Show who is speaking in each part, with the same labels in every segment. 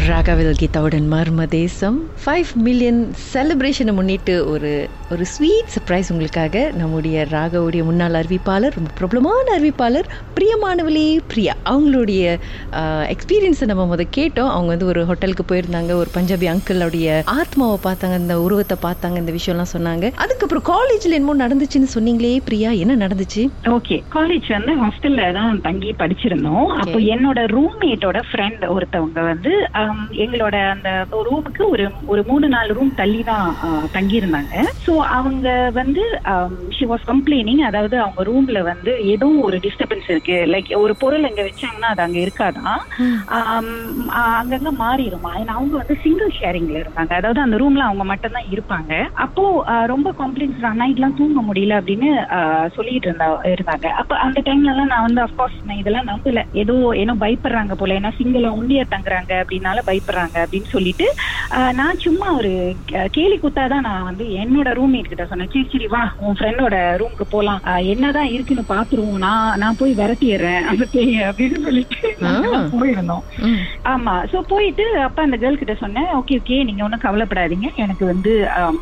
Speaker 1: ராகவில் கீதாவுடன் மர்ம தேசம். Five million செலிப்ரேஷனை முன்னிட்டு ஒரு ஒரு ஸ்வீட் சர்ப்ரைஸ் உங்களுக்காக நம்முடைய ராகவுடைய முன்னாள் அறிவிப்பாளர் ரொம்ப பிரபலமான அறிவிப்பாளர் பிரியமானவளே பிரியா. அவங்களுடைய எக்ஸ்பீரியன்ஸை நம்ம முத கேட்டோம். அவங்க வந்து ஒரு ஹோட்டலுக்கு போயிருந்தாங்க. ஒரு பஞ்சாபி அங்கிளுடைய ஆத்மாவை பார்த்தாங்க. இந்த உருவத்தை பார்த்தாங்க. இந்த விஷயம்லாம் சொன்னாங்க. அதுக்கப்புறம் காலேஜில் என்னமோ நடந்துச்சுன்னு சொன்னீங்களே பிரியா. என்ன நடந்துச்சு?
Speaker 2: ஓகே காலேஜ் வந்து ஹாஸ்டல்ல தான் தங்கி படிச்சிருந்தோம். அப்போ என்னோட ரூம்மேட்டோட ஃப்ரெண்ட் ஒருத்தவங்க வந்து எங்களோட அந்த ரூமுக்கு ஒரு ஒரு மூணு நாலு ரூம் தள்ளி தான் தங்கி இருந்தாங்க ஸோ அவங்க வந்து ஷி வாஸ் கம்ப்ளைனிங் அதாவது அவங்க ரூம்ல வந்து ஏதோ ஒரு டிஸ்டர்பன்ஸ் இருக்கு. லைக் ஒரு பொருள் அங்க வச்சாங்கன்னா அது அங்க இருக்காதான். அங்கங்க மாறிடுமா? ஏன்னா அவங்க வந்து சிங்கிள் ஷேரிங்ல இருந்தாங்க. அதாவது அந்த ரூம்ல அவங்க மட்டும் தான் இருப்பாங்க. அப்போ ரொம்ப கம்ப்ளைண்ட்ஸ் நைட்லாம் தூங்க முடியல அப்படின்னு சொல்லிட்டு இருந்தா இருந்தாங்க. அப்ப அந்த டைம்ல எல்லாம் நான் வந்து அஃப்கோர்ஸ் நான் இதெல்லாம் நம்பல. ஏதோ ஏதோ பயப்படுறாங்க போல. ஏன்னா சிங்கிளா ஒண்டியா தங்குறாங்க அப்படின்னால பயப்படுறாங்க அப்படின்னு சொல்லிட்டு நான் சும்மா ஒரு கேலி குத்தாதான் நான் வந்து என்னோட ரூம்மேட் கிட்ட சொன்னேன். சரி சரி வா உன் ஃப்ரெண்டோட ரூமுக்கு போலாம். என்னதான் இருக்குன்னு பாத்துருவோம் நான் நான் போய் விரட்டிடுறேன் அந்த பேய அப்படின்னு சொல்லிட்டு போயிருந்தோம். ஆமா. சோ போயிட்டு அப்ப அந்த கேர்ள் கிட்ட சொன்னேன் ஓகே ஓகே நீங்க ஒன்றும் கவலைப்படாதீங்க. எனக்கு வந்து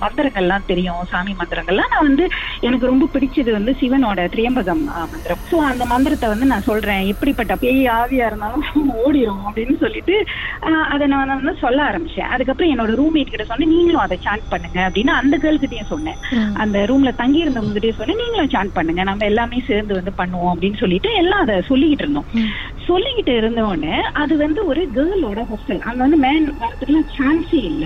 Speaker 2: மந்திரங்கள்லாம் தெரியும் சாமி மந்திரங்கள்லாம். நான் வந்து எனக்கு ரொம்ப பிடிச்சது வந்து சிவனோட திரியம்பகம் மந்திரம். சோ அந்த மந்திரத்தை வந்து நான் சொல்றேன். எப்படிப்பட்ட பேய் ஆவியா இருந்தாலும் ஓடிடும் அப்படின்னு சொல்லிட்டு அதை நான் வந்து சொல்ல ஆரம்பிச்சேன். அதுக்கப்புறம் என்னோட ரூம்மேட் கிட்ட சொன்னேன் நீங்களும் அதை சாண்ட் பண்ணுங்க அப்படின்னு அந்த கேர்ள் கிட்டயும் சொன்னேன். அந்த ரூம்ல தங்கி இருந்தவங்க கிட்டயும் சொன்னேன் நீங்களும் சாண்ட் பண்ணுங்க நம்ம எல்லாமே சேர்ந்து வந்து பண்ணுவோம் அப்படின்னு சொல்லிட்டு எல்லாம் அதை சொல்லிக்கிட்டு இருந்தோம். சொல்லிக்கிட்டு இருந்த உடனே அது வந்து ஒரு கேர்ளோட ஹாஸ்டல் அங்க வந்து மேன் வரதுக்குலாம் சான்ஸே இல்ல.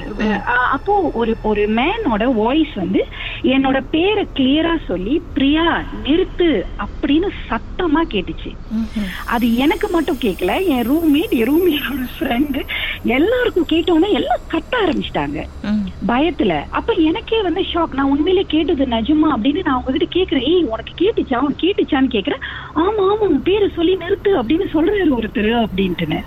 Speaker 2: அப்போ ஒரு ஒரு மேனோட வாய்ஸ் வந்து என்னோட பேரை கிளியரா சொல்லி பிரியா நிறுத்து அப்படின்னு சத்தமா கேட்டுச்சு. அது எனக்கு மட்டும் கேட்கல என் ரூம்மேட் என் ரூம்மேட்டோட ஃப்ரெண்டு எல்லாருக்கும் கேட்டோன்னே எல்லாம் கத்த ஆரம்பிச்சிட்டாங்க. பயத்துல. அப்ப எனக்கே வந்து ஷாக் நான் உண்மையிலே கேட்டது நிஜமா அப்படின்னு நான் உங்ககிட்ட கேக்குறேன். ஏய் உனக்கு கேட்டுச்சா? உனக்கு கேட்டுச்சான்னு கேக்குறேன். ஆமா ஆமா உன் பேரை சொல்லி நிறுத்து அப்படின்னு சொல்றாரு ஒருத்தர் அப்படின்ட்டுன்னு.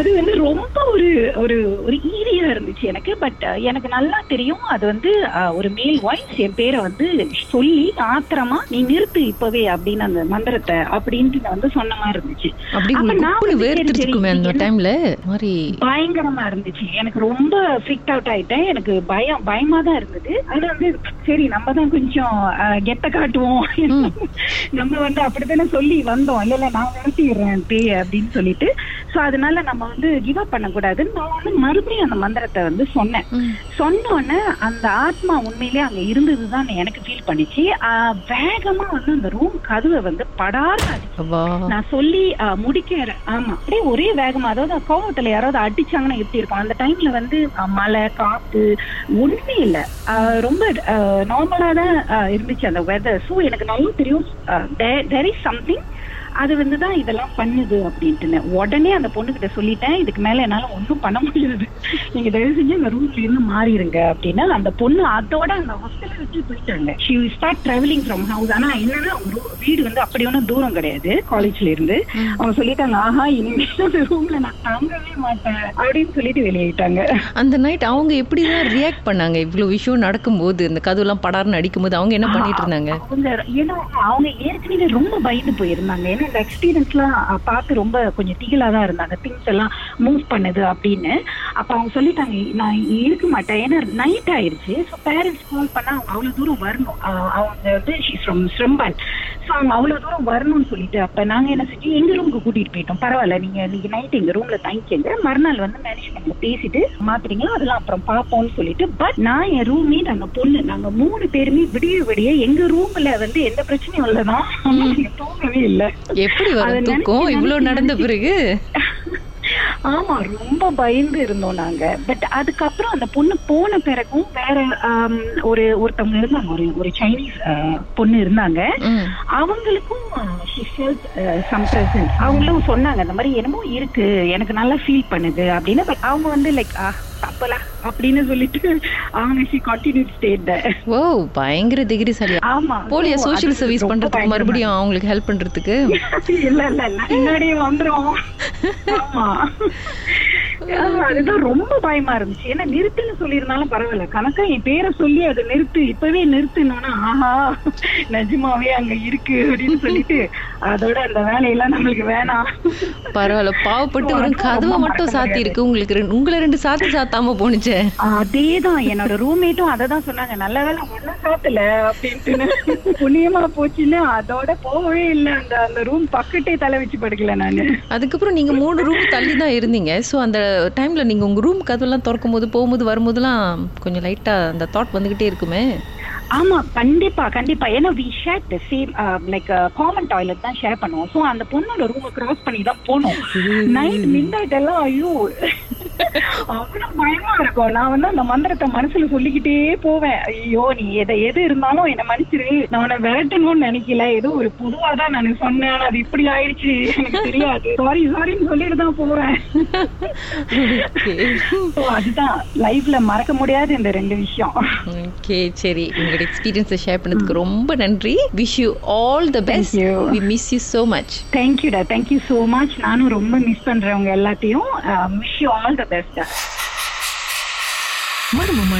Speaker 2: அது வந்து ரொம்ப ஒரு ஒரு ஒரு ஈரியா இருந்துச்சு எனக்கு. பட் எனக்கு நல்லா தெரியும். அது வந்து ஒரு மேல் வாய்ஸ் என் பேரை வந்து சொல்லி ஆத்திரமா நீ நிறுத்து இப்பவே அப்படின்னு அந்த மந்திரத்தை அப்படின்ட்டு வந்து சொன்ன மாதிரி இருந்துச்சு. பயங்கரமா இருந்துச்சு. எனக்கு ரொம்ப ஃப்ரீக் அவுட் ஆயிட்டேன். எனக்கு பயம் பயமா தான் இருந்தது. அது வந்து சரி நம்ம தான் கொஞ்சம் கெத்த காட்டுவோம். நம்ம வந்து அப்படித்தானே சொல்லி வந்தோம். இல்ல இல்ல நான் விரட்டிடுறேன் பேய் அப்படின்னு சொல்லிட்டு. சோ அதனால நம்ம வந்து கிவ் அப் பண்ணக்கூடாதுன்னு நான் வந்து மறுபடியும் அந்த மந்திரத்தை வந்து சொன்னேன். சொன்ன உடனே அந்த ஆத்மா உண்மையிலேயே அங்க இருந்ததுதான் எனக்கு ஃபீல் பண்ணிச்சு. வேகமா வந்து அந்த ரூம் கதவை வந்து
Speaker 1: அப்பா.
Speaker 2: நான் சொல்லி அஹ், முடிக்கிற. ஆமா. அப்படியே ஒரே வேகமா அதாவது கோவத்துல யாராவது அடிச்சாங்கன்னா எப்படி இருக்கும்? அந்த டைம்ல வந்து மழை காத்து ஒண்ணுமே இல்ல. ரொம்ப நார்மலா தான் இருந்துச்சு அந்த வெதர் ஸோ எனக்கு நல்லா தெரியும். தெர் இஸ் சம்திங் அது வந்து தான் இதெல்லாம் பண்ணுது அப்படின்ட்டுன்னு. உடனே அந்த பொண்ணுகிட்ட சொல்லிட்டேன் இதுக்கு மேல என்னால ஒன்றும் பண்ண முடியாது. நீங்க தயவு செஞ்சு அந்த ரூட்ல இருந்து மாறிடுங்க அப்படின்னா அந்த பொண்ணு அதோட அந்த ஹாஸ்டலை விட்டு போயிட்டாங்க. She start travelling from house ஆனா என்னன்னா வீடு வந்து அப்படி ஒன்றும் தூரம் கிடையாது காலேஜ்ல இருந்து. அவங்க சொல்லிட்டாங்க ஆஹா இனிமேல் அந்த ரூம்ல நான் தங்கவே மாட்டேன் அப்படின்னு சொல்லிட்டு வெளியேட்டாங்க
Speaker 1: அந்த நைட் அவங்க எப்படிதான் ரியாக்ட் பண்ணாங்க? இவ்வளவு விஷயம் நடக்கும்போது இந்த கதவுலாம் படார்னு அடிக்கும்போது அவங்க என்ன பண்ணிட்டு இருந்தாங்க?
Speaker 2: ஏன்னா அவங்க ஏற்கனவே ரொம்ப பயந்து போயிருந்தாங்க. ஏன்னா இந்த எக்ஸ்பீரியன்ஸ்லாம் பார்த்து ரொம்ப கொஞ்சம் திகிலா தான் இருந்தாங்க. திங்ஸ் எல்லாம் மூவ் பண்ணுது அப்படின்னு. அப்ப அவங்க சொல்லிட்டாங்க நான் இருக்க மாட்டேன். ஏன்னா நைட் ஆயிருச்சு. ஸோ பேரண்ட்ஸ் கால் பண்ணா அவங்க அவ்வளவு தூரம் வரணும். அவங்க வந்து ஷீஸ் ஃப்ரம் ஸ்ரம்பன் ஸோ அவங்க அவ்வளவு தூரம் வரணும்னு சொல்லிட்டு அப்ப நாங்க என்ன செஞ்சோம் எங்க ரூமுக்கு கூட்டிட்டு போயிட்டோம். பரவாயில்ல நீங்க நீங்க நைட் எங்க ரூம்ல தங்கிக்கங்க. மறுநாள் வந்து மேனேஜ்மெண்ட்ல பேசிட்டு மாத்துறீங்களா? அதெல்லாம் அப்புறம் பார்ப்போம்னு சொல்லிட்டு. பட் நான் என் ரூம்மேட் அந்த பொண்ணு நாங்க மூணு பேருமே விடிய விடிய எங்க ரூம்ல வந்து எந்த பிரச்சனையும் இல்லதான். நாங்க தூங்கவே இல்லை.
Speaker 1: எப்படி வரும் தூக்கம்? இவ்வளவு நடந்த பிறகு.
Speaker 2: ஆமா ரொம்ப பயந்து இருந்தோம் நாங்க. பட் அதுக்கப்புறம் அந்த பொண்ணு போன பிறகும் வேற ஆம், ஒரு ஒருத்தவங்க இருந்தாங்க. ஒரு ஒரு சைனீஸ் ஆ, பொண்ணு இருந்தாங்க. அவங்களுக்கும் சம் பிரசன்ஸ் அவங்களும் சொன்னாங்க இந்த மாதிரி என்னமோ இருக்கு. எனக்கு நல்லா ஃபீல் பண்ணுது. அப்படின்னு. பட் அவங்க வந்து லைக் தப்பலா அப்படின்னு சொல்லிட்டு அவங்க ஷி கண்டினியூ ஸ்டேட்
Speaker 1: ஓ பயங்கர திகிரிசாலி
Speaker 2: ஆமா.
Speaker 1: போலியா சோஷியல்
Speaker 2: அது
Speaker 1: சர்வீஸ் பண்றதுக்கு மறுபடியும் அவங்களுக்கு ஹெல்ப் பண்றதுக்கு?
Speaker 2: இல்ல இல்ல இல்ல. முன்னாடியே வந்துரும் ஆமா. அதுதான் ரொம்ப பயமா இருந்துச்சு. ஏன்னா நிறுத்துன்னு சொல்லியிருந்தாலும் பரவாயில்ல. கணக்கா என் பேரை சொல்லி அதை நிறுத்து இப்பவே நிறுத்துனோன்னா ஆஹா நிஜமாவே அங்க இருக்கு அப்படின்னு சொல்லிட்டு அதோட அந்த வேலையெல்லாம் நம்மளுக்கு வேணாம்.
Speaker 1: பரவாயில்ல. பாவப்பட்டு வெறும் கதவை மட்டும் சாத்தி இருக்கு உங்களுக்கு ரெண்டு- உங்களை ரெண்டு சாத்தி சாத்தாம போனுச்சே
Speaker 2: அதேதான். என்னோட ரூம்மேட்டும் அததான் சொன்னாங்க. நல்ல வேலை ஒன்னும் சாத்தல அப்படின்ட்டு புண்ணியமா போச்சுன்னு அதோட போகவே இல்லை. அந்த அந்த ரூம் பக்கத்தே தலை வச்சு படுக்கல நானு.
Speaker 1: அதுக்கப்புறம் நீங்க மூணு ரூம் தள்ளி தான் இருந்தீங்க. ஸோ அந்த டைம்ல நீங்க உங்க ரூம் கதவெல்லாம் திறக்கும் போது போகும்போது வரும்போதெல்லாம் கொஞ்சம் லைட்டா அந்த தாட் வந்துகிட்டே இருக்குமே?
Speaker 2: ஆமா கண்டிப்பா கண்டிப்பா. ஏன்னா we share the same like common toilet தான் ஷேர் பண்ணுவோம். சோ அந்த பொண்ணோட ரூமை கிராஸ் பண்ணி தான் போனோம் நைட் எல்லாம் ஐயோ. அவ்வளவு பயமா இருக்கும். நான் வந்து அந்த மந்திரத்தை மனசுல சொல்லிக்கிட்டே போவேன். ஐயோ நீ எதை எது இருந்தாலும் என்ன மன்னிச்சிரு. நான் உன்னை விரட்டணும்னு நினைக்கல. ஏதோ ஒரு பொதுவா தான் நான் சொன்னேன். ஆனா அது இப்படி ஆயிடுச்சு. எனக்கு தெரியாது. சாரி சாரின்னு சொல்லிட்டு தான் போவேன். So, அதுதான். லைஃப்ல மறக்க முடியாத இந்த ரெண்டு விஷயம்.
Speaker 1: ஓகே சரி. உங்களோட எக்ஸ்பீரியன்ஸை ஷேர் பண்ணதுக்கு ரொம்ப நன்றி. Wish you all the best
Speaker 2: you.
Speaker 1: We miss you so much
Speaker 2: தேங்க்யூடா thank you so much நானும் ரொம்ப மிஸ் பண்றவங்க எல்லாத்தையும். Wish you all the best
Speaker 3: மர்மமான